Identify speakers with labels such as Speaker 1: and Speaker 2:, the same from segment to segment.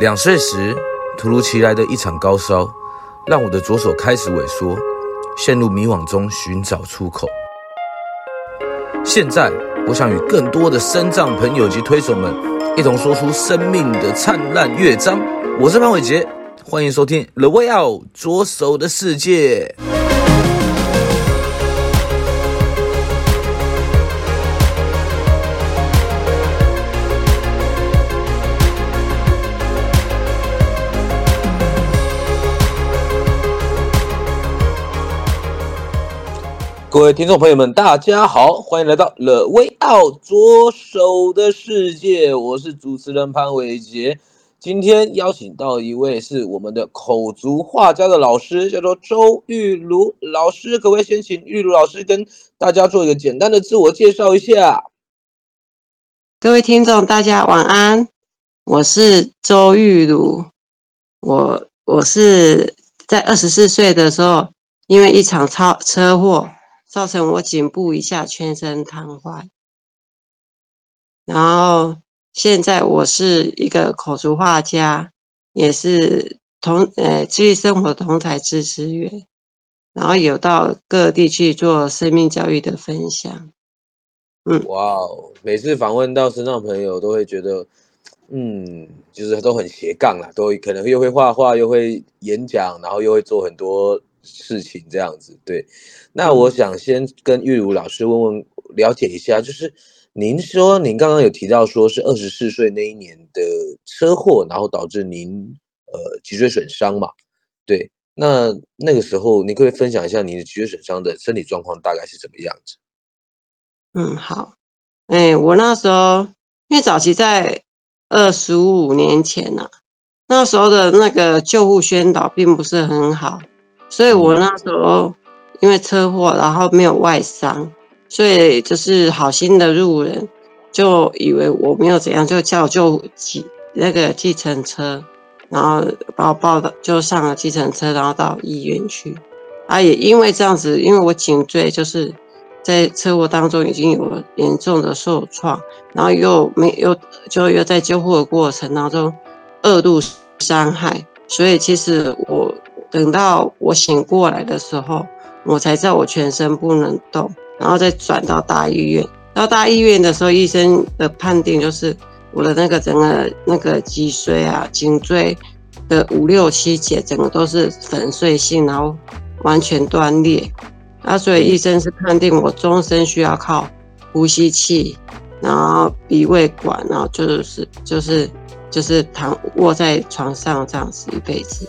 Speaker 1: 两岁时，突如其来的一场高烧，让我的左手开始萎缩，陷入迷惘中寻找出口。现在，我想与更多的生障朋友及推手们，一同说出生命的灿烂乐章。我是潘伟杰，欢迎收听《The Way Out 左手的世界》。各位听众朋友们，大家好，欢迎来到 The Way Out 左手的世界，我是主持人潘伟杰。今天邀请到一位是我们的口足画家的老师，叫做周玉如老师。各位先请玉如老师跟大家做一个简单的自我介绍一下？
Speaker 2: 各位听众，大家晚安，我是周玉如。我我是在二十四岁的时候，因为一场超车祸。造成我颈部以下全身瘫痪，然后现在我是一个口述画家，也是同呃自律生活同台支持员，然后有到各地去做生命教育的分享。嗯，
Speaker 1: 哇哦！每次访问到身障朋友，都会觉得，嗯，就是都很斜杠啦，都可能又会画画，又会演讲，然后又会做很多。事情这样子，对，那我想先跟玉茹老师问问，了解一下，就是您说您刚刚有提到说是二十四岁那一年的车祸，然后导致您呃脊椎损伤嘛？对，那那个时候你可以分享一下您的脊椎损伤的身体状况大概是怎么样子？
Speaker 2: 嗯，好，哎，我那时候因为早期在二十五年前呐、啊，那时候的那个救护宣导并不是很好。所以我那时候因为车祸，然后没有外伤，所以就是好心的路人就以为我没有怎样，就叫救急那个计程车，然后把我抱到就上了计程车，然后到医院去。啊，也因为这样子，因为我颈椎就是在车祸当中已经有了严重的受创，然后又没又就又在救护的过程当中二度伤害，所以其实我。等到我醒过来的时候，我才知道我全身不能动，然后再转到大医院。到大医院的时候，医生的判定就是我的那个整个那个脊髓啊、颈椎的五六七节，整个都是粉碎性，然后完全断裂。啊，所以医生是判定我终身需要靠呼吸器，然后鼻胃管，然后就是就是就是躺卧在床上这样子一辈子。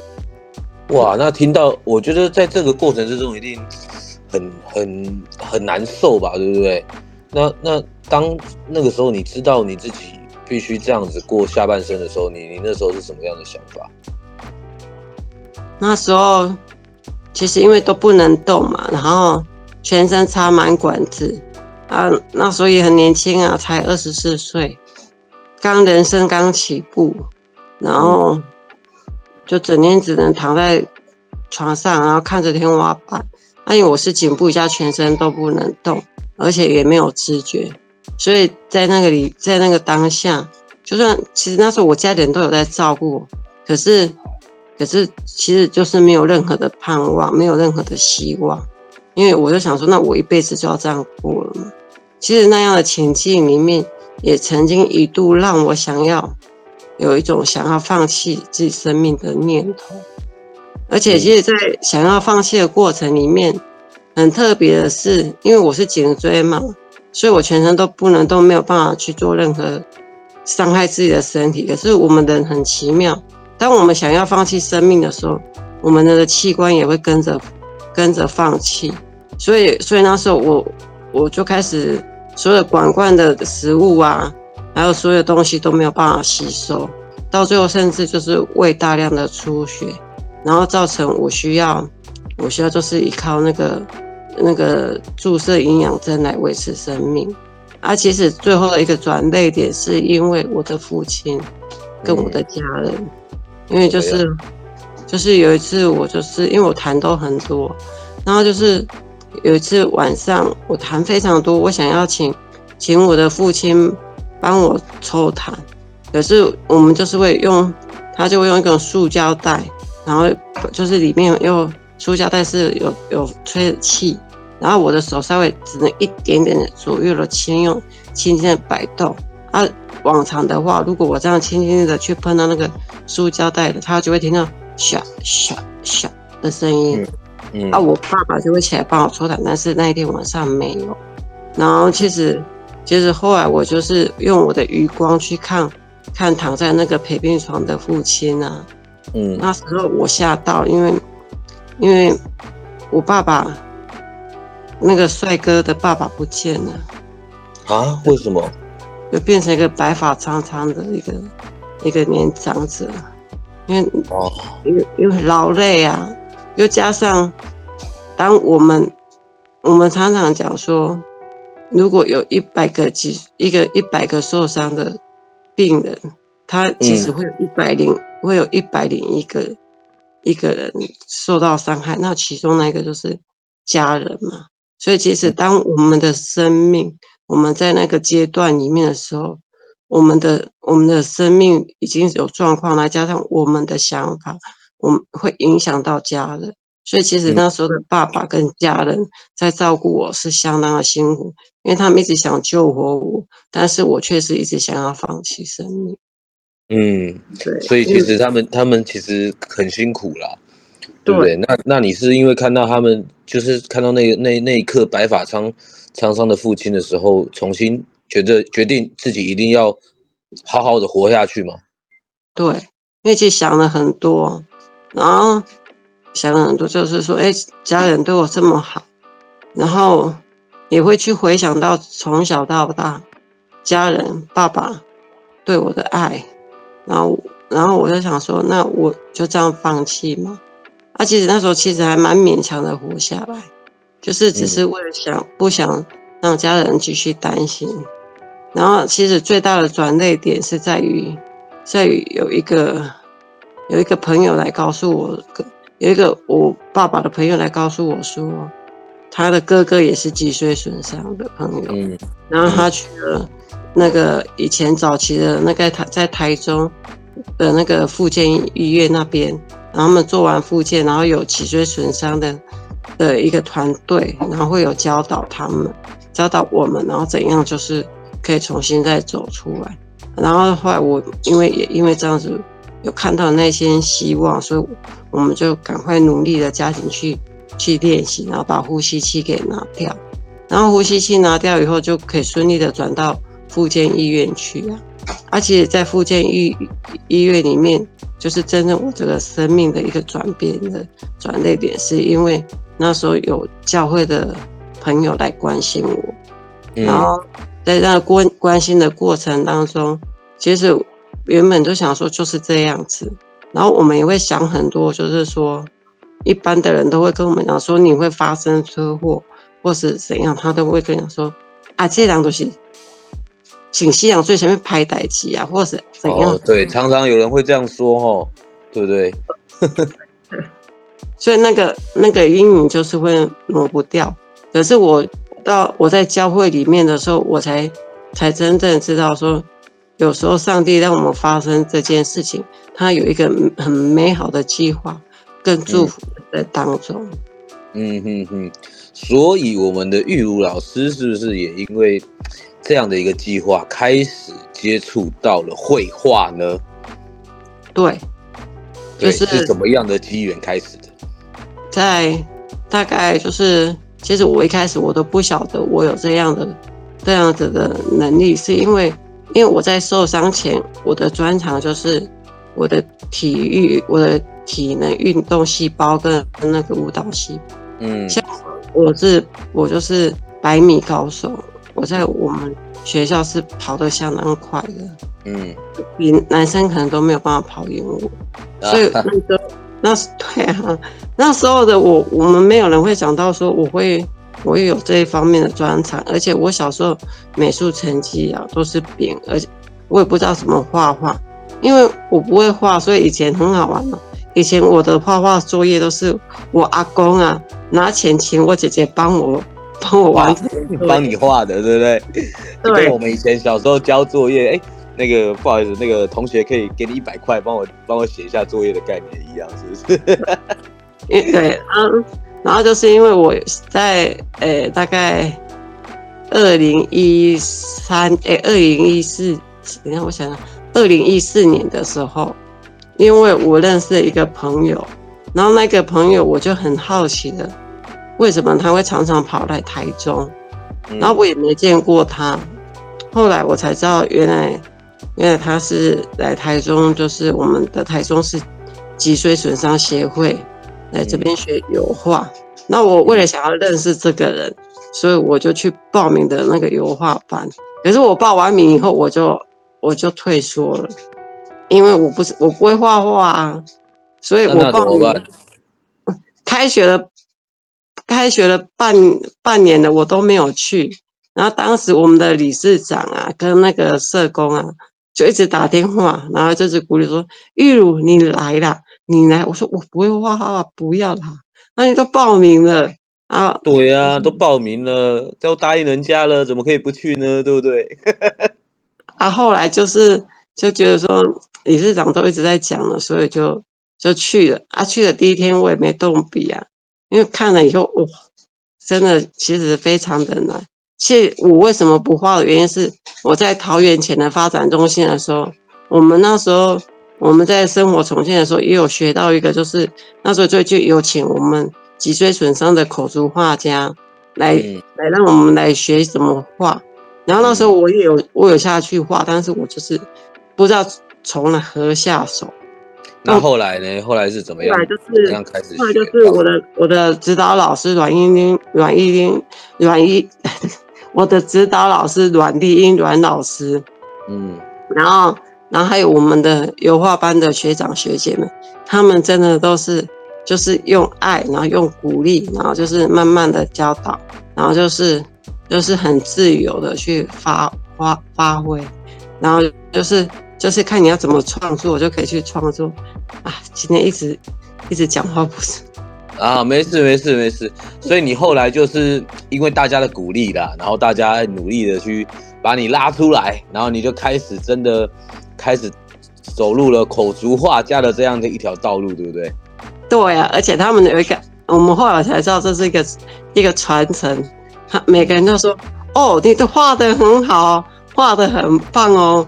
Speaker 1: 哇，那听到，我觉得在这个过程之中一定很很很难受吧，对不对？那那当那个时候你知道你自己必须这样子过下半生的时候，你你那时候是什么样的想法？
Speaker 2: 那时候其实因为都不能动嘛，然后全身插满管子啊，那时候也很年轻啊，才二十四岁，刚人生刚起步，然后。就整天只能躺在床上，然后看着天花板。那因为我是颈部以下全身都不能动，而且也没有知觉，所以在那个里，在那个当下，就算其实那时候我家人都有在照顾，可是，可是其实就是没有任何的盼望，没有任何的希望，因为我就想说，那我一辈子就要这样过了嘛。其实那样的情境里面，也曾经一度让我想要。有一种想要放弃自己生命的念头，而且其实，在想要放弃的过程里面，很特别的是，因为我是颈椎嘛，所以我全身都不能都没有办法去做任何伤害自己的身体。可是我们人很奇妙，当我们想要放弃生命的时候，我们的器官也会跟着跟着放弃。所以，所以那时候我我就开始所有管灌的食物啊。还有所有东西都没有办法吸收，到最后甚至就是胃大量的出血，然后造成我需要，我需要就是依靠那个那个注射营养针来维持生命。而、啊、其实最后的一个转捩点是因为我的父亲跟我的家人，嗯、因为就是就是有一次我就是因为我痰都很多，然后就是有一次晚上我痰非常多，我想要请请我的父亲。帮我抽痰，可是我们就是会用他就会用一种塑胶袋，然后就是里面有塑胶袋是有有吹气，然后我的手稍微只能一点点的左右的轻用，轻轻的摆动。啊，往常的话，如果我这样轻轻的去碰到那个塑胶袋的，他就会听到响响响的声音。嗯，嗯啊，我爸爸就会起来帮我搓澡，但是那一天晚上没有。然后其实，其实后来我就是用我的余光去看。看躺在那个陪病床的父亲啊，嗯，那时候我吓到，因为因为我爸爸那个帅哥的爸爸不见了
Speaker 1: 啊？为什么？
Speaker 2: 就变成一个白发苍苍的一个一个年长者，因为哦，因为因为劳累啊，又加上当我们我们常常讲说，如果有一百个几一个一百个受伤的。病人，他其实会有一百零，会有一百零一个一个人受到伤害，那其中那个就是家人嘛。所以，其实当我们的生命，我们在那个阶段里面的时候，我们的我们的生命已经有状况，来加上我们的想法，我们会影响到家人。所以，其实那时候的爸爸跟家人在照顾我是相当的辛苦，因为他们一直想救活我，但是我确实一直想要放弃生命。
Speaker 1: 嗯，对。所以其实他们他们其实很辛苦啦，对不对？那那你是因为看到他们，就是看到那个那那一刻白发苍苍桑的父亲的时候，重新觉得决定自己一定要好好的活下去吗？
Speaker 2: 对，因为其实想了很多，然后。想了很多，就是说，哎，家人对我这么好，然后也会去回想到从小到大，家人爸爸对我的爱，然后，然后我就想说，那我就这样放弃吗？啊，其实那时候其实还蛮勉强的活下来，就是只是为了想不想让家人继续担心。然后，其实最大的转捩点是在于，在于有一个有一个朋友来告诉我。有一个我爸爸的朋友来告诉我说，他的哥哥也是脊髓损伤的朋友，嗯，然后他去了那个以前早期的那个台在台中的那个复健医院那边，然后他们做完复健，然后有脊髓损伤的的一个团队，然后会有教导他们，教导我们，然后怎样就是可以重新再走出来。然后后来我因为也因为这样子。有看到那些希望，所以我们就赶快努力的家庭去去练习，然后把呼吸器给拿掉，然后呼吸器拿掉以后，就可以顺利的转到复健医院去啊。而且在复健医医院里面，就是真正我这个生命的一个转变的转捩点，是因为那时候有教会的朋友来关心我，然后在那关关心的过程当中，其实。原本就想说就是这样子，然后我们也会想很多，就是说一般的人都会跟我们讲说你会发生车祸或是怎样，他都会跟你说啊，这两东西请夕阳最前面拍代机啊，或是怎样？
Speaker 1: 哦，对，常常有人会这样说哦，对不对？
Speaker 2: 所以那个那个阴影就是会抹不掉。可是我到我在教会里面的时候，我才才真正知道说。有时候，上帝让我们发生这件事情，他有一个很美好的计划跟祝福在当中。
Speaker 1: 嗯哼哼，所以我们的玉如老师是不是也因为这样的一个计划，开始接触到了绘画呢？
Speaker 2: 对，就是
Speaker 1: 是什么样的机缘开始的？
Speaker 2: 在大概就是，其实我一开始我都不晓得我有这样的这样子的能力，是因为。因为我在受伤前，我的专长就是我的体育、我的体能运动细胞跟那个舞蹈细胞。嗯，像我是我就是百米高手，我在我们学校是跑得相当快的。嗯，比男生可能都没有办法跑赢我。所以那个那是对啊，那时候的我，我们没有人会想到说我会。我也有这一方面的专长，而且我小时候美术成绩啊都是丙，而且我也不知道怎么画画，因为我不会画，所以以前很好玩嘛。以前我的画画作业都是我阿公啊拿钱请我姐姐帮我帮我完成，
Speaker 1: 帮你画的，对不对？对。跟我们以前小时候交作业，哎，那个不好意思，那个同学可以给你一百块，帮我帮我写一下作业的概念一样，是不是？
Speaker 2: 对，嗯，然后就是因为我在呃、欸、大概二零一三诶二零一四，等下我想想，二零一四年的时候，因为我认识了一个朋友，然后那个朋友我就很好奇的，为什么他会常常跑来台中，然后我也没见过他。后来我才知道，原来原来他是来台中，就是我们的台中市脊髓损伤协会来这边学油画。那我为了想要认识这个人，所以我就去报名的那个油画班。可是我报完名以后，我就我就退缩了，因为我不是我不会画画啊，所以我报名。开学了，开学了半半年了，我都没有去。然后当时我们的理事长啊，跟那个社工啊，就一直打电话，然后就是鼓励说：“玉如，你来啦，你来。”我说：“我不会画画，不要啦。”那你都报名了啊？
Speaker 1: 对呀、啊，都报名了，都答应人家了，怎么可以不去呢？对不对？
Speaker 2: 啊，后来就是就觉得说理事长都一直在讲了，所以就就去了。啊，去了第一天我也没动笔啊，因为看了以后，哇，真的其实非常的难。其实我为什么不画的原因是，我在桃园前的发展中心的时候，我们那时候我们在生活重建的时候也有学到一个，就是那时候就就有请我们脊椎损伤的口足画家来来让我们来学怎么画。然后那时候我也有我有下去画，但是我就是不知道从哪何下手。
Speaker 1: 那后来呢？后来是怎么样？
Speaker 2: 后来就是
Speaker 1: 这样开始。
Speaker 2: 后来就是我的我的指导老师阮英英阮依英阮一。我的指导老师阮丽英阮老师，嗯，然后，然后还有我们的油画班的学长学姐们，他们真的都是就是用爱，然后用鼓励，然后就是慢慢的教导，然后就是就是很自由的去发发发挥，然后就是就是看你要怎么创作就可以去创作啊。今天一直一直讲话不是。
Speaker 1: 啊，没事没事没事，所以你后来就是因为大家的鼓励啦，然后大家努力的去把你拉出来，然后你就开始真的开始走入了口足画家的这样的一条道路，对不对？
Speaker 2: 对啊，而且他们有一个，我们后来才知道这是一个一个传承，他每个人都说，哦，你都画的很好，画的很棒哦。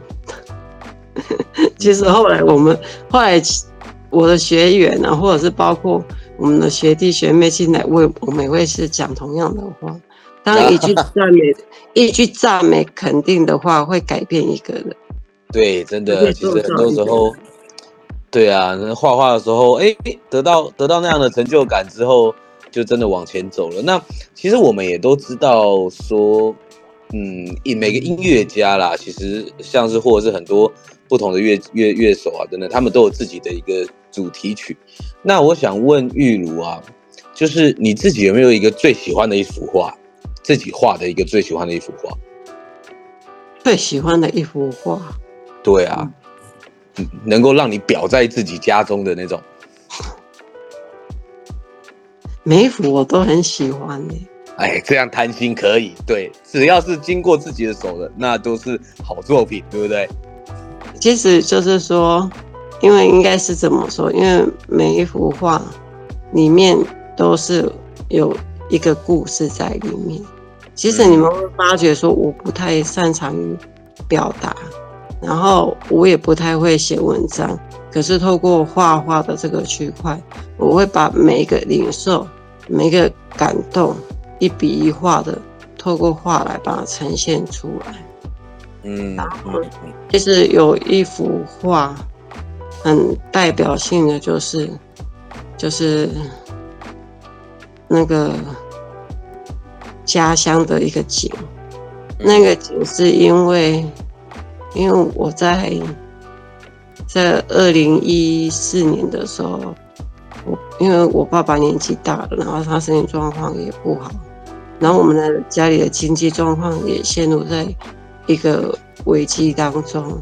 Speaker 2: 其实后来我们后来我的学员啊，或者是包括。我们的学弟学妹进来为我们也会是讲同样的话，当一句赞美、一句赞美肯定的话，会改变一个人。
Speaker 1: 对，真的，其实很多时候，对啊，那画画的时候，哎，得到得到那样的成就感之后，就真的往前走了。那其实我们也都知道说，嗯，每个音乐家啦，其实像是或者是很多不同的乐乐乐手啊等等，他们都有自己的一个。主题曲，那我想问玉如啊，就是你自己有没有一个最喜欢的一幅画，自己画的一个最喜欢的一幅画？
Speaker 2: 最喜欢的一幅画？
Speaker 1: 对啊，嗯，能够让你裱在自己家中的那种。
Speaker 2: 每一幅我都很喜欢的。
Speaker 1: 哎，这样贪心可以，对，只要是经过自己的手的，那都是好作品，对不对？
Speaker 2: 其实就是说。因为应该是怎么说，因为每一幅画里面都是有一个故事在里面。其实你们会发觉说，我不太擅长于表达，然后我也不太会写文章。可是透过画画的这个区块，我会把每一个领受、每一个感动，一笔一画的透过画来把它呈现出来。嗯，然后其实有一幅画。很代表性的就是，就是那个家乡的一个景。那个景是因为，因为我在在二零一四年的时候，我因为我爸爸年纪大了，然后他身体状况也不好，然后我们的家里的经济状况也陷入在一个危机当中。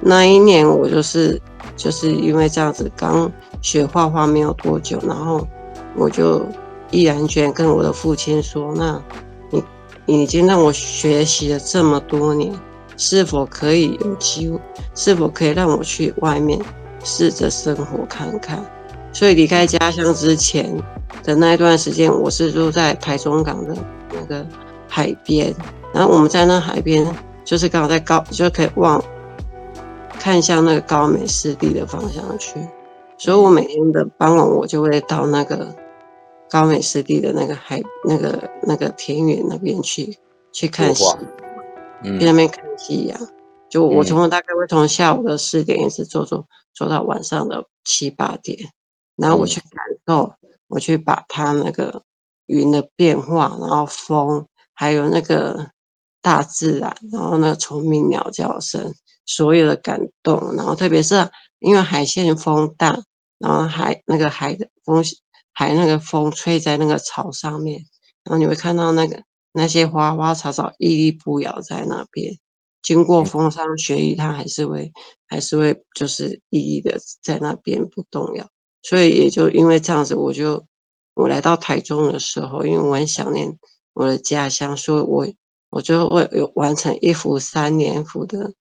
Speaker 2: 那一年我就是。就是因为这样子，刚学画画没有多久，然后我就毅然决然跟我的父亲说：“那你你已经让我学习了这么多年，是否可以有机会，是否可以让我去外面试着生活看看。所以离开家乡之前的那一段时间，我是住在台中港的那个海边，然后我们在那海边，就是刚好在高，就可以望看向那个高美湿地的方向去。所以我每天的傍晚，我就会到那个高美湿地的那个海，那个那个田园那边去去看，嗯，去那边看夕阳。就我从大概会从下午的四点一直做做做到晚上的七八点。然后我去感受，我去把它那个云的变化，然后风，还有那个大自然，然后那个虫鸣鸟叫声，所有的感动，然后特别是因为海线风大，然后海那个海的风，海那个风吹在那个草上面，然后你会看到那个那些花花草草屹立不摇在那边，经过风霜雪雨，它还是会还是会就是屹立的在那边不动摇。所以也就因为这样子，我就我来到台中的时候，因为我很想念我的家乡，所以我我就会有完成一幅三年幅的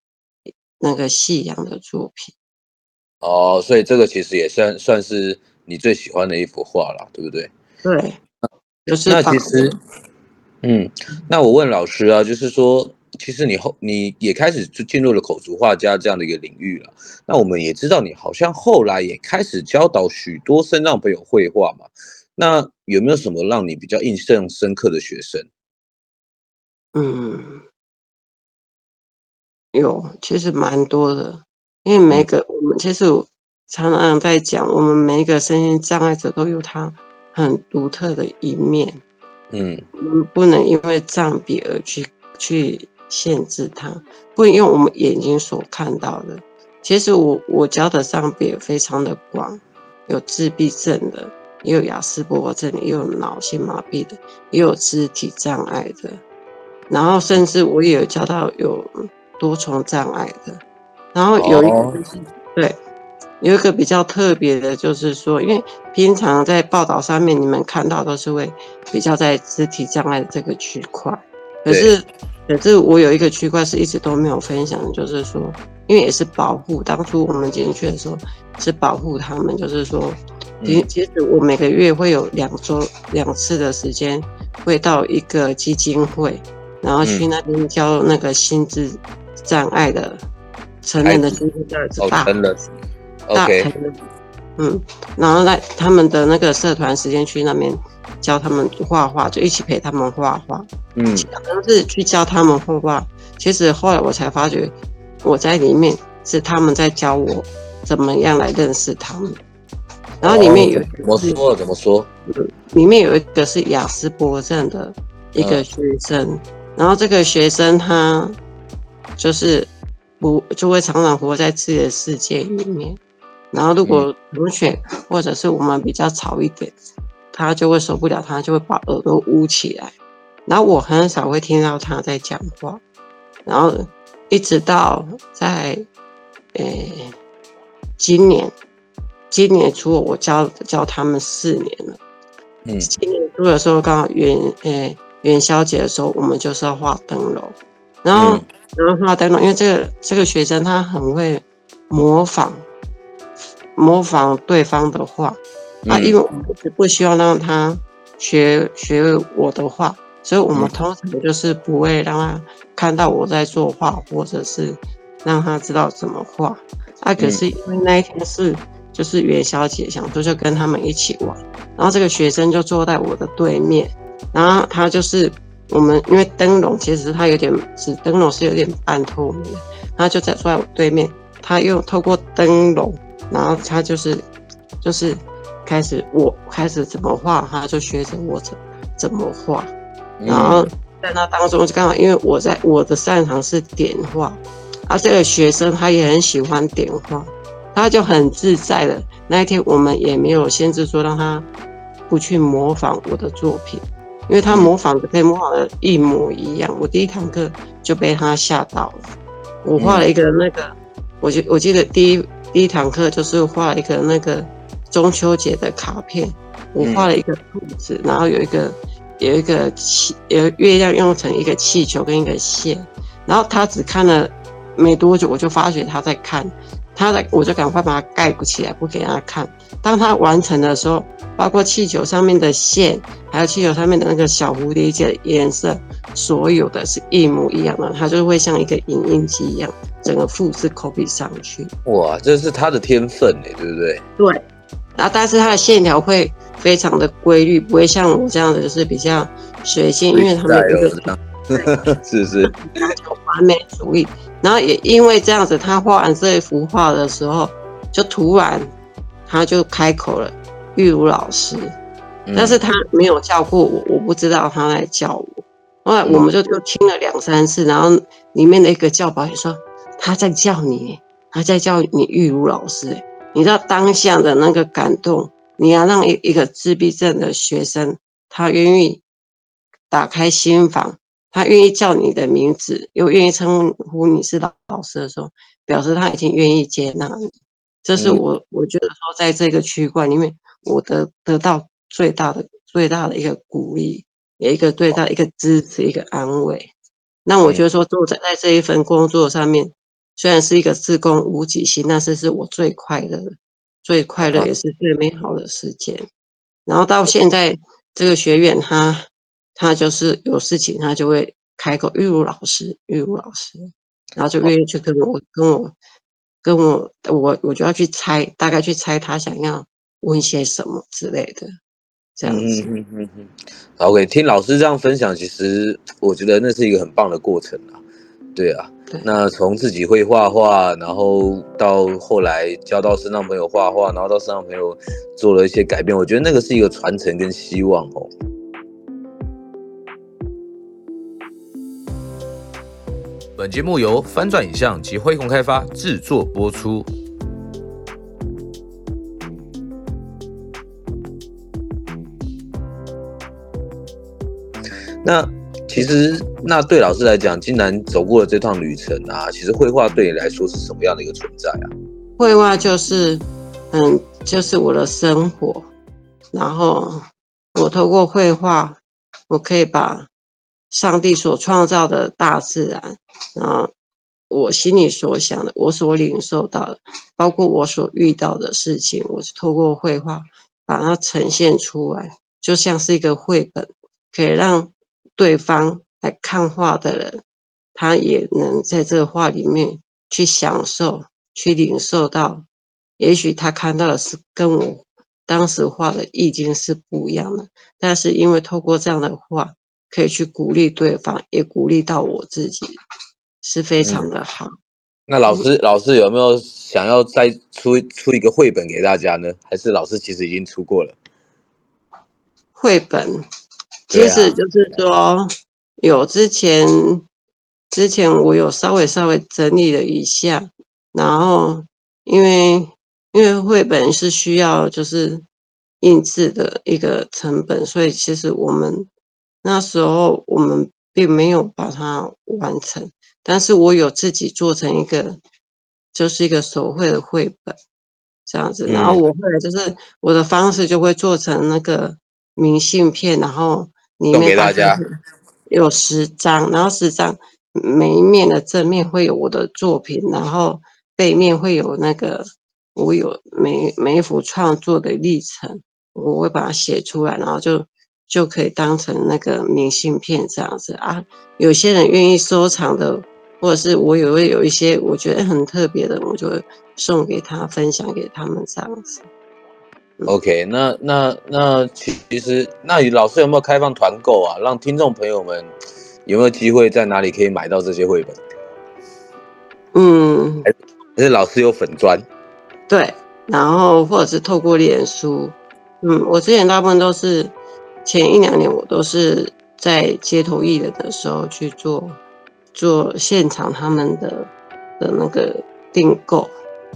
Speaker 2: 那个夕阳的作品。
Speaker 1: 哦，所以这个其实也算算是你最喜欢的一幅画了，对不对？
Speaker 2: 对，就是
Speaker 1: 那其实，嗯，那我问老师啊，就是说。其实你后你也开始就进入了口足画家这样的一个领域了。那我们也知道你好像后来也开始教导许多身障朋友绘画嘛。那有没有什么让你比较印象深刻的学生？
Speaker 2: 嗯，有，其实蛮多的。因为每个我们其实常常在讲，我们每一个身心障碍者都有他很独特的一面。
Speaker 1: 嗯，
Speaker 2: 我们不能因为障别而去去。限制它，不能用我们眼睛所看到的。其实我我教的障别非常的广，有自闭症的，也有雅斯伯格症，也有脑性麻痹的，也有肢体障碍的，然后甚至我也有教到有多重障碍的。然后有一个、oh. 对，有一个比较特别的，就是说，因为平常在报道上面你们看到都是会比较在肢体障碍这个区块，可是。可是我有一个区块是一直都没有分享的，就是说，因为也是保护，当初我们进去的时候是保护他们，就是说，其其实我每个月会有两周两次的时间，会到一个基金会，然后去那边教那个心智障碍的成人的心智障碍大大成人，嗯，然后在他们的那个社团时间去那边。教他们画画，就一起陪他们画画。嗯，可能是去教他们画画。其实后来我才发觉，我在里面是他们在教我怎么样来认识他们。然后里面有
Speaker 1: 怎么说？怎么说？
Speaker 2: 里面有一个是雅斯伯症的一个学生，嗯、然后这个学生他就是不就会常常活在自己的世界里面。然后如果同学或者是我们比较吵一点。他就会受不了，他就会把耳朵捂起来，然后我很少会听到他在讲话，然后一直到在，诶、欸，今年，今年初我教教他们四年了，嗯，今年初的时候刚好元诶元宵节的时候，我们就是要画灯笼，然后、嗯、然后画灯笼，因为这个这个学生他很会模仿，模仿对方的话。啊，因为我们是不希望让他学学我的话，所以我们通常就是不会让他看到我在作画，或者是让他知道怎么画。啊，可是因为那一天是就是元宵节，想说就跟他们一起玩，然后这个学生就坐在我的对面，然后他就是我们因为灯笼其实它有点是灯笼是有点半透明的，他就在坐在我对面，他又透过灯笼，然后他就是就是。开始我开始怎么画，他就学着我怎怎么画，然后在那当中就刚好，因为我在我的擅长是点画，而这个学生他也很喜欢点画，他就很自在的那一天，我们也没有限制说让他不去模仿我的作品，因为他模仿的可以模仿的一模一样。我第一堂课就被他吓到了，我画了一个那个，我记我记得第一第一堂课就是画一个那个。中秋节的卡片，我画了一个兔子，然后有一个有一个气，有月亮用成一个气球跟一个线，然后他只看了没多久，我就发觉他在看，他在，我就赶快把它盖起来，不给他看。当他完成的时候，包括气球上面的线，还有气球上面的那个小蝴蝶结的颜色，所有的是一模一样的，它就会像一个影印机一样，整个复制 copy 上去。
Speaker 1: 哇，这是他的天分哎，对不对？
Speaker 2: 对。然啊，但是他的线条会非常的规律，不会像我这样的就是比较随性，因为他们这个
Speaker 1: 是 是
Speaker 2: 完美主义。然后也因为这样子，他画完这一幅画的时候，就突然他就开口了，玉如老师，但是他没有叫过我，我不知道他来叫我。后来我们就就听了两三次，然后里面的一个教保也说他在叫你，他在叫你玉如老师。你知道当下的那个感动，你要让一一个自闭症的学生，他愿意打开心房，他愿意叫你的名字，又愿意称呼你是老老师的时候，表示他已经愿意接纳你。这是我我觉得说，在这个区块里面，我得得到最大的最大的一个鼓励，也一个最大的一个支持，一个安慰。那我觉得说，做在在这一份工作上面。虽然是一个自工无给薪，但是是我最快乐、最快乐也是最美好的时间。然后到现在，这个学院他他就是有事情，他就会开口玉如老师，玉如老师，然后就愿意去跟我跟我跟我我我就要去猜，大概去猜他想要问些什么之类的，这样子。嗯嗯嗯嗯。
Speaker 1: OK，听老师这样分享，其实我觉得那是一个很棒的过程啊。对啊。那从自己会画画，然后到后来教到身上朋友画画，然后到身上朋友做了一些改变，我觉得那个是一个传承跟希望哦。本节目由翻转影像及辉洪开发制作播出。那。其实，那对老师来讲，竟然走过了这趟旅程啊，其实绘画对你来说是什么样的一个存在啊？
Speaker 2: 绘画就是，嗯，就是我的生活。然后我透过绘画，我可以把上帝所创造的大自然，然后我心里所想的，我所领受到的，包括我所遇到的事情，我是透过绘画把它呈现出来，就像是一个绘本，可以让。对方来看画的人，他也能在这个画里面去享受、去领受到。也许他看到的是跟我当时画的意境是不一样的，但是因为透过这样的画，可以去鼓励对方，也鼓励到我自己，是非常的好。嗯、
Speaker 1: 那老师，老师有没有想要再出出一个绘本给大家呢？还是老师其实已经出过了
Speaker 2: 绘本？其实就是说，有之前之前我有稍微稍微整理了一下，然后因为因为绘本是需要就是印制的一个成本，所以其实我们那时候我们并没有把它完成，但是我有自己做成一个就是一个手绘的绘本这样子，然后我后来就是我的方式就会做成那个明信片，然后。里面大家有十张，然后十张每一面的正面会有我的作品，然后背面会有那个我有每每一幅创作的历程，我会把它写出来，然后就就可以当成那个明信片这样子啊。有些人愿意收藏的，或者是我也会有一些我觉得很特别的，我就会送给他，分享给他们这样子。
Speaker 1: OK，那那那其实，那你老师有没有开放团购啊？让听众朋友们有没有机会在哪里可以买到这些绘本？
Speaker 2: 嗯，
Speaker 1: 还是老师有粉砖？
Speaker 2: 对，然后或者是透过脸书。嗯，我之前大部分都是前一两年，我都是在街头艺人的时候去做做现场他们的的那个订购。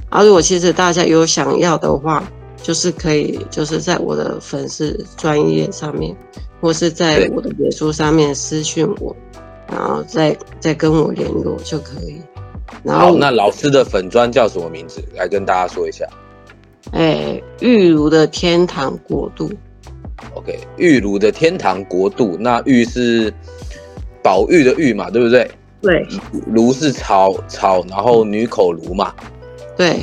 Speaker 2: 而如果其实大家有想要的话，就是可以，就是在我的粉丝专业上面，或是在我的脸书上面私讯我，然后再再跟我联络就可以。然后，
Speaker 1: 好，那老师的粉砖叫什么名字？来跟大家说一下。
Speaker 2: 哎，玉如的天堂国度。
Speaker 1: OK，玉如的天堂国度，那玉是宝玉的玉嘛，对不对？
Speaker 2: 对，
Speaker 1: 如是草草，然后女口如嘛。
Speaker 2: 对。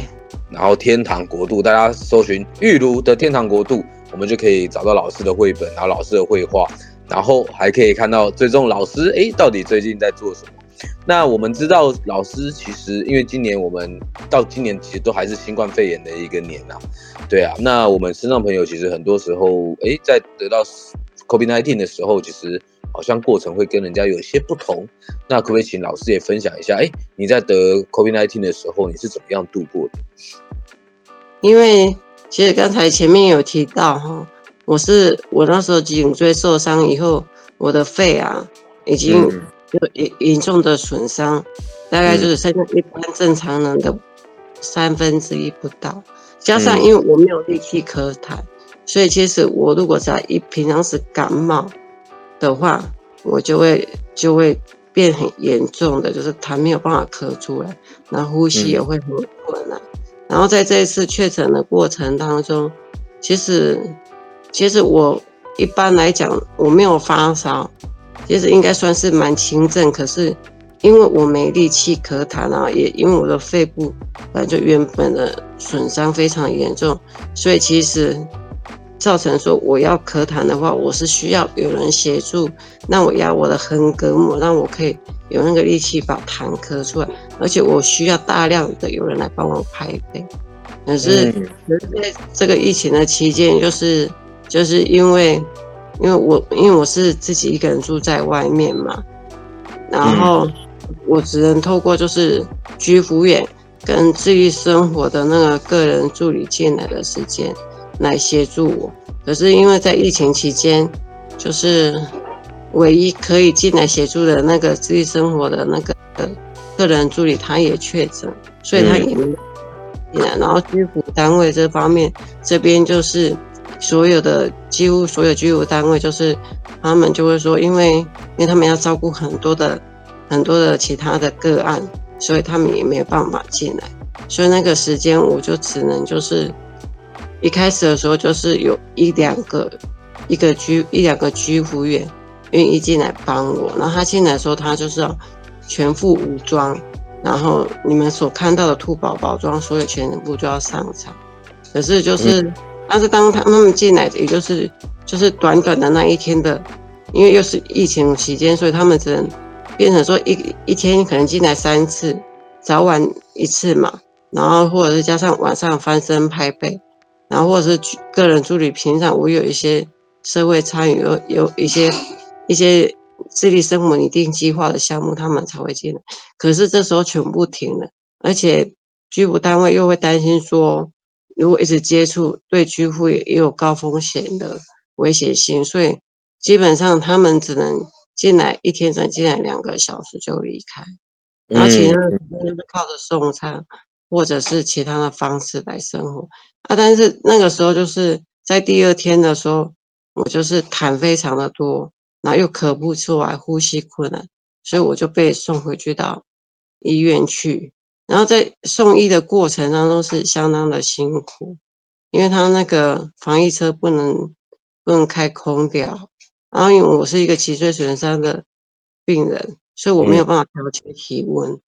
Speaker 1: 然后天堂国度，大家搜寻玉如的天堂国度，我们就可以找到老师的绘本，然后老师的绘画，然后还可以看到最终老师哎，到底最近在做什么？那我们知道老师其实因为今年我们到今年其实都还是新冠肺炎的一个年呐，对啊，那我们身上朋友其实很多时候哎，在得到 COVID-19 的时候，其实。好像过程会跟人家有一些不同，那可不可以请老师也分享一下？哎，你在得 COVID-19 的时候，你是怎么样度过的？
Speaker 2: 因为其实刚才前面有提到哈，我是我那时候颈椎受伤以后，我的肺啊已经有严严重的损伤，嗯、大概就是剩下一般正常人的三分之一不到，加上因为我没有力气咳痰，所以其实我如果在一平常时感冒。的话，我就会就会变很严重的，就是痰没有办法咳出来，然后呼吸也会很困难。然后在这一次确诊的过程当中，其实其实我一般来讲我没有发烧，其实应该算是蛮轻症。可是因为我没力气咳痰啊，也因为我的肺部本来就原本的损伤非常严重，所以其实。造成说我要咳痰的话，我是需要有人协助，那我压我的横膈膜，让我可以有那个力气把痰咳出来，而且我需要大量的有人来帮我拍背。可是，在这个疫情的期间，就是就是因为因为我因为我是自己一个人住在外面嘛，然后我只能透过就是居服员跟治愈生活的那个个人助理进来的时间。来协助我，可是因为在疫情期间，就是唯一可以进来协助的那个自己生活的那个个人助理，他也确诊，所以他也没进来。然后居服单位这方面，这边就是所有的几乎所有居服单位，就是他们就会说，因为因为他们要照顾很多的很多的其他的个案，所以他们也没有办法进来。所以那个时间我就只能就是。一开始的时候，就是有一两个，一个居一两个居服员愿意进来帮我。然后他进来的时候，他就是要全副武装，然后你们所看到的兔宝宝装，所有全部就要上场。可是就是，嗯、但是当他们进来，也就是就是短短的那一天的，因为又是疫情期间，所以他们只能变成说一一天可能进来三次，早晚一次嘛，然后或者是加上晚上翻身拍背。然后或者是个人助理，平常我有一些社会参与，有有一些一些自力生活拟定计划的项目，他们才会进来。可是这时候全部停了，而且居服单位又会担心说，如果一直接触，对居服也有高风险的危险性，所以基本上他们只能进来一天，只能进来两个小时就离开，然后其他的就是靠着送餐或者是其他的方式来生活。啊！但是那个时候就是在第二天的时候，我就是痰非常的多，然后又咳不出来，呼吸困难，所以我就被送回去到医院去。然后在送医的过程当中是相当的辛苦，因为他那个防疫车不能不能开空调，然后因为我是一个脊椎损伤的病人，所以我没有办法调节体温，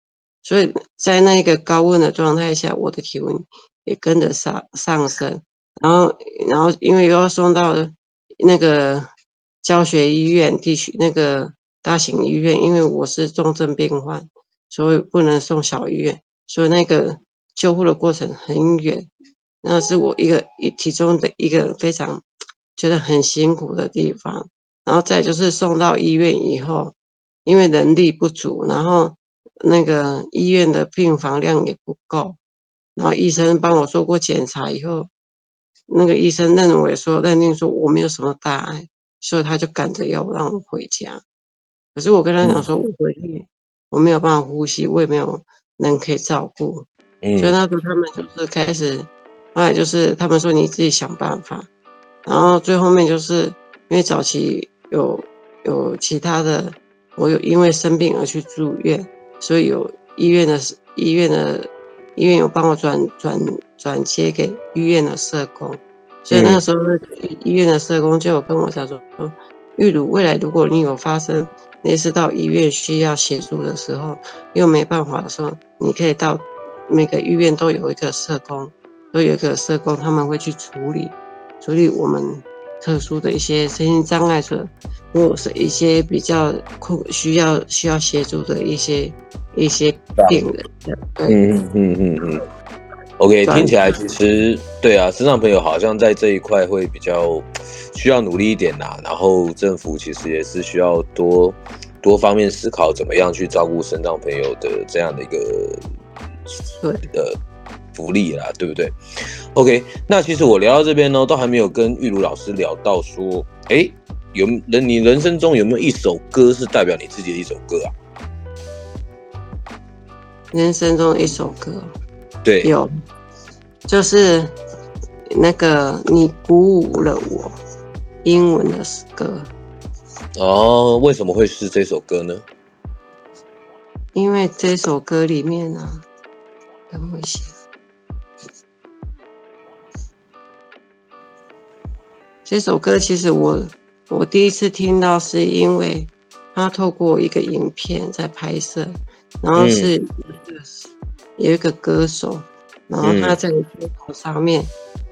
Speaker 2: 所以在那个高温的状态下，我的体温。也跟着上上升，然后然后因为又要送到那个教学医院地区那个大型医院，因为我是重症病患，所以不能送小医院，所以那个救护的过程很远，那是我一个一其中的一个非常觉得很辛苦的地方。然后再就是送到医院以后，因为人力不足，然后那个医院的病房量也不够。然后医生帮我做过检查以后，那个医生认为说认定说我没有什么大碍，所以他就赶着要让我回家。可是我跟他讲说，我回去我没有办法呼吸，我也没有人可以照顾。嗯，所以那时候他们就是开始，后来就是他们说你自己想办法。然后最后面就是因为早期有有其他的，我有因为生病而去住院，所以有医院的医院的。医院有帮我转转转接给医院的社工，所以那个时候医院的社工就有跟我讲说，说玉如未来如果你有发生类似到医院需要协助的时候，又没办法的时候，你可以到每个医院都有一个社工，都有一个社工，他们会去处理处理我们特殊的一些身心障碍者，或者是一些比较困需要需要协助的一些一些病人。对，
Speaker 1: 嗯嗯嗯嗯。OK，听起来其实对啊，身上朋友好像在这一块会比较 需要努力一点呐。然后政府其实也是需要多多方面思考，怎么样去照顾身障朋友的这样的一个对的福利啦，对不对？OK，那其实我聊到这边呢，都还没有跟玉茹老师聊到说，哎，有人你人生中有没有一首歌是代表你自己的一首歌啊？
Speaker 2: 人生中一首歌。
Speaker 1: 对，
Speaker 2: 有，就是那个你鼓舞了我，英文的歌。
Speaker 1: 哦，为什么会是这首歌呢？
Speaker 2: 因为这首歌里面啊，等我一下。这首歌其实我我第一次听到，是因为他透过一个影片在拍摄，然后是。嗯有一个歌手，然后他在街头上面，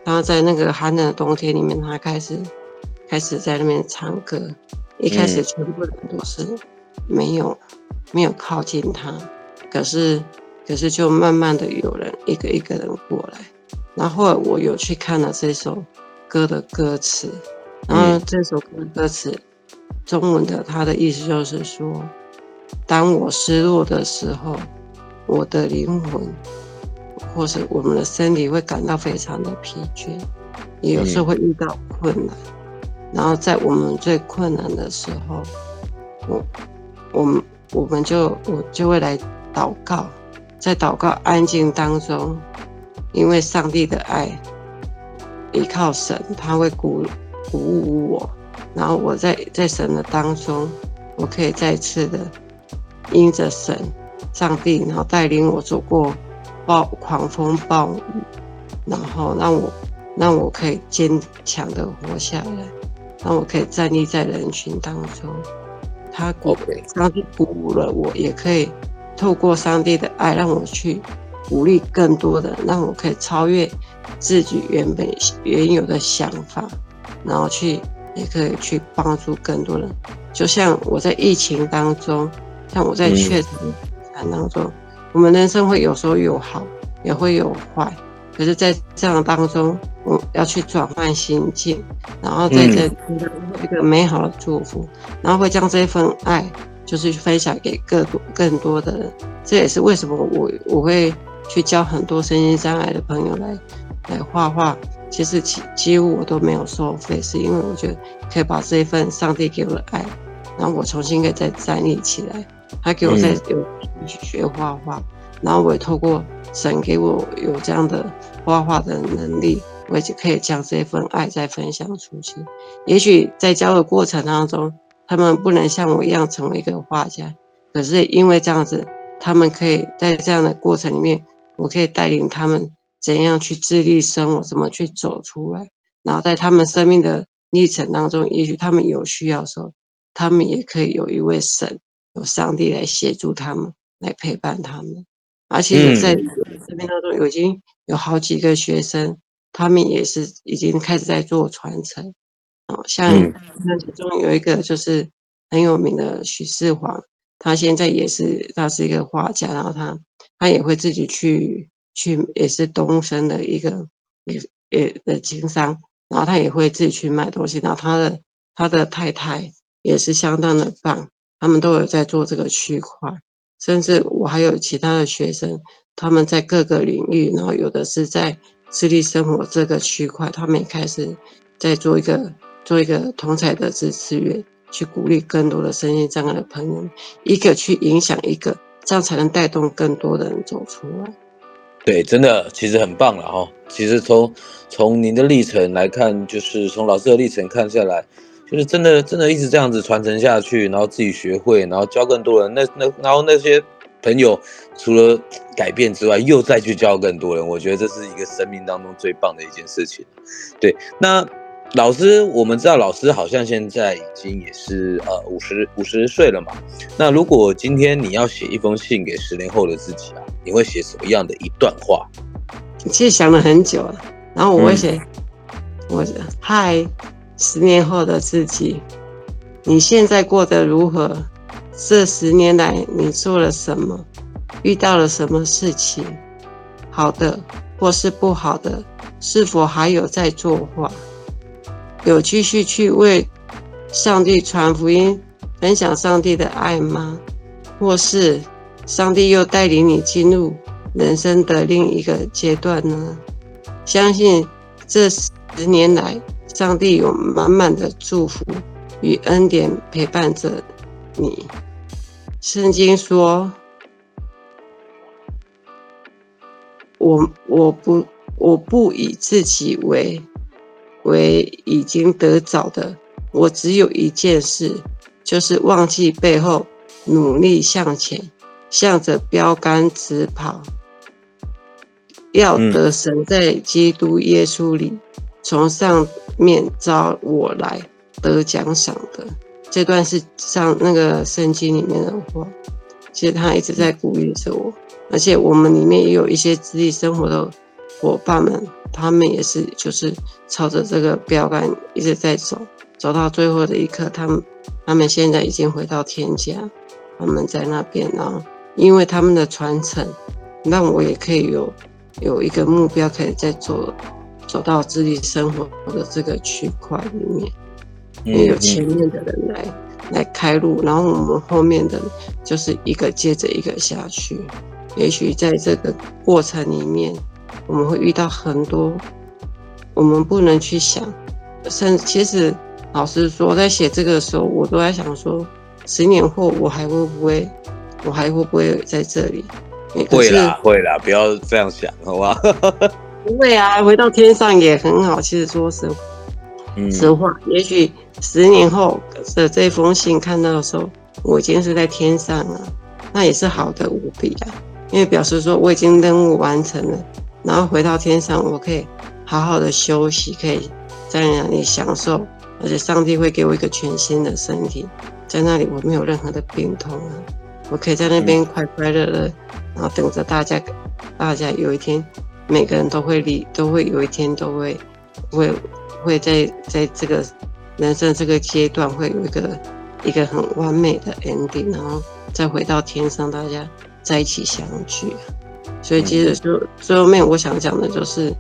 Speaker 2: 然后、在那个寒冷的冬天里面，他开始开始在那边唱歌。一开始全部人都是没有、嗯、没有靠近他，可是可是就慢慢的有人一个一个人过来。然后我有去看了这首歌的歌词，然后这首歌的歌词中文的，它的意思就是说，当我失落的时候。我的灵魂，或是我们的身体会感到非常的疲倦，也有时候会遇到困难，然后在我们最困难的时候，我，我们，我们就我就会来祷告，在祷告安静当中，因为上帝的爱，依靠神，他会鼓鼓舞我，然后我在在神的当中，我可以再次的因着神。上帝，然后带领我走过暴狂风暴雨，然后让我让我可以坚强的活下来，让我可以站立在人群当中。他鼓.上帝鼓舞了我，也可以透过上帝的爱，让我去鼓励更多的，让我可以超越自己原本原有的想法，然后去也可以去帮助更多人。就像我在疫情当中，像我在确诊。嗯当中，我们人生会有时候有好，也会有坏。可是，在这样当中，我要去转换心境，然后在这一个美好的祝福，然后会将这份爱，就是分享给更多更多的人。这也是为什么我我会去教很多身心障碍的朋友来来画画。其实几几乎我都没有收费，是因为我觉得可以把这一份上帝给我的爱，然后我重新可以再站立起来。他给我再有去学画画，然后我也透过神给我有这样的画画的能力，我也就可以将这份爱再分享出去。也许在教的过程当中，他们不能像我一样成为一个画家，可是因为这样子，他们可以在这样的过程里面，我可以带领他们怎样去自立生活，怎么去走出来。然后在他们生命的历程当中，也许他们有需要的时候，他们也可以有一位神。有上帝来协助他们，来陪伴他们，而且在这边当中，已经有好几个学生，他们也是已经开始在做传承。哦，像那其中有一个就是很有名的许世煌，他现在也是他是一个画家，然后他他也会自己去去，也是东升的一个也也的经商，然后他也会自己去卖东西，然后他的他的太太也是相当的棒。他们都有在做这个区块，甚至我还有其他的学生，他们在各个领域，然后有的是在自立生活这个区块，他们也开始在做一个做一个同彩的支持源，去鼓励更多的身心障碍的朋友，一个去影响一个，这样才能带动更多的人走出来。
Speaker 1: 对，真的其实很棒了哈。其实从从您的历程来看，就是从老师的历程看下来。就是真的，真的一直这样子传承下去，然后自己学会，然后教更多人。那那然后那些朋友除了改变之外，又再去教更多人。我觉得这是一个生命当中最棒的一件事情。对，那老师，我们知道老师好像现在已经也是呃五十五十岁了嘛。那如果今天你要写一封信给十年后的自己啊，你会写什么样的一段话？
Speaker 2: 其实想了很久了，然后我会写，嗯、我嗨，十年后的自己，你现在过得如何？这十年来你做了什么？遇到了什么事情？好的或是不好的？是否还有在作画？有继续去为上帝传福音、分享上帝的爱吗？或是上帝又带领你进入人生的另一个阶段呢？相信这十年来，上帝有满满的祝福与恩典陪伴着你。圣经说：“我我不我不以自己为。”为已经得着的，我只有一件事，就是忘记背后，努力向前，向着标杆直跑，要得神在基督耶稣里从上面招我来得奖赏的。这段是上那个圣经里面的话，其实他一直在鼓励着我，而且我们里面也有一些自己生活的伙伴们。他们也是，就是朝着这个标杆一直在走，走到最后的一刻，他们他们现在已经回到天家，他们在那边，然后因为他们的传承，让我也可以有有一个目标，可以在走走到自己生活的这个区块里面，也有前面的人来来开路，然后我们后面的就是一个接着一个下去，也许在这个过程里面。我们会遇到很多，我们不能去想。甚其实，老实说，在写这个的时候，我都在想说，十年后我还会不会，我还会不会在这里？
Speaker 1: 会啦，会啦，不要这样想，好不好？
Speaker 2: 不会啊，回到天上也很好。其实说实话，嗯，实话，也许十年后的这封信看到的时候，我已经是在天上了，那也是好的无比啊，因为表示说我已经任务完成了。然后回到天上，我可以好好的休息，可以在那里享受，而且上帝会给我一个全新的身体，在那里我没有任何的病痛啊，我可以在那边快快乐乐，然后等着大家，大家有一天每个人都会离，都会有一天都会会会在在这个人生这个阶段会有一个一个很完美的 ending，然后再回到天上，大家在一起相聚。所以，其实就最后面我想讲的就是，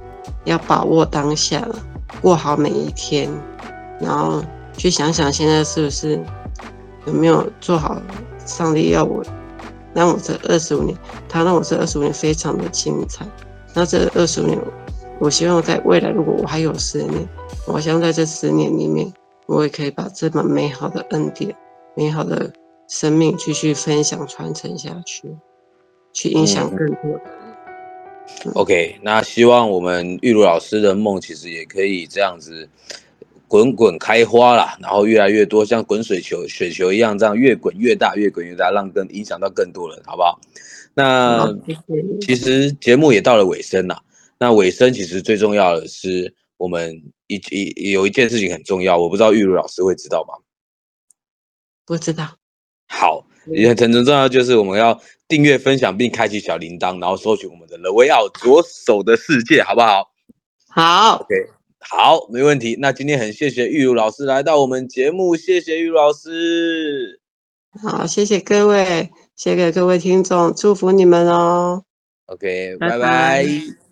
Speaker 2: 要把握当下，过好每一天，然后去想想现在是不是有没有做好上帝要我让我这二十五年，他让我这二十五年非常的精彩。那这二十五年，我希望在未来，如果我还有十年，我希望在这十年里面，我也可以把这么美好的恩典、美好的生命继续分享、传承下去。去影响更多的。
Speaker 1: 嗯、OK，那希望我们玉如老师的梦其实也可以这样子滚滚开花啦，然后越来越多，像滚水球、雪球一样，这样越滚越大，越滚越大，让更影响到更多人，好不好？那其实节目也到了尾声了。那尾声其实最重要的是，我们一一有一件事情很重要，我不知道玉如老师会知道吗？
Speaker 2: 不知道。
Speaker 1: 好，也很很重要，就是我们要。订阅、分享并开启小铃铛，然后搜寻我们的 The Way Out 左手的世界，好不好？
Speaker 2: 好
Speaker 1: ，OK，好，没问题。那今天很谢谢玉如老师来到我们节目，谢谢玉如老师。
Speaker 2: 好，谢谢各位，谢谢各位听众，祝福你们哦。
Speaker 1: OK，拜拜。拜拜。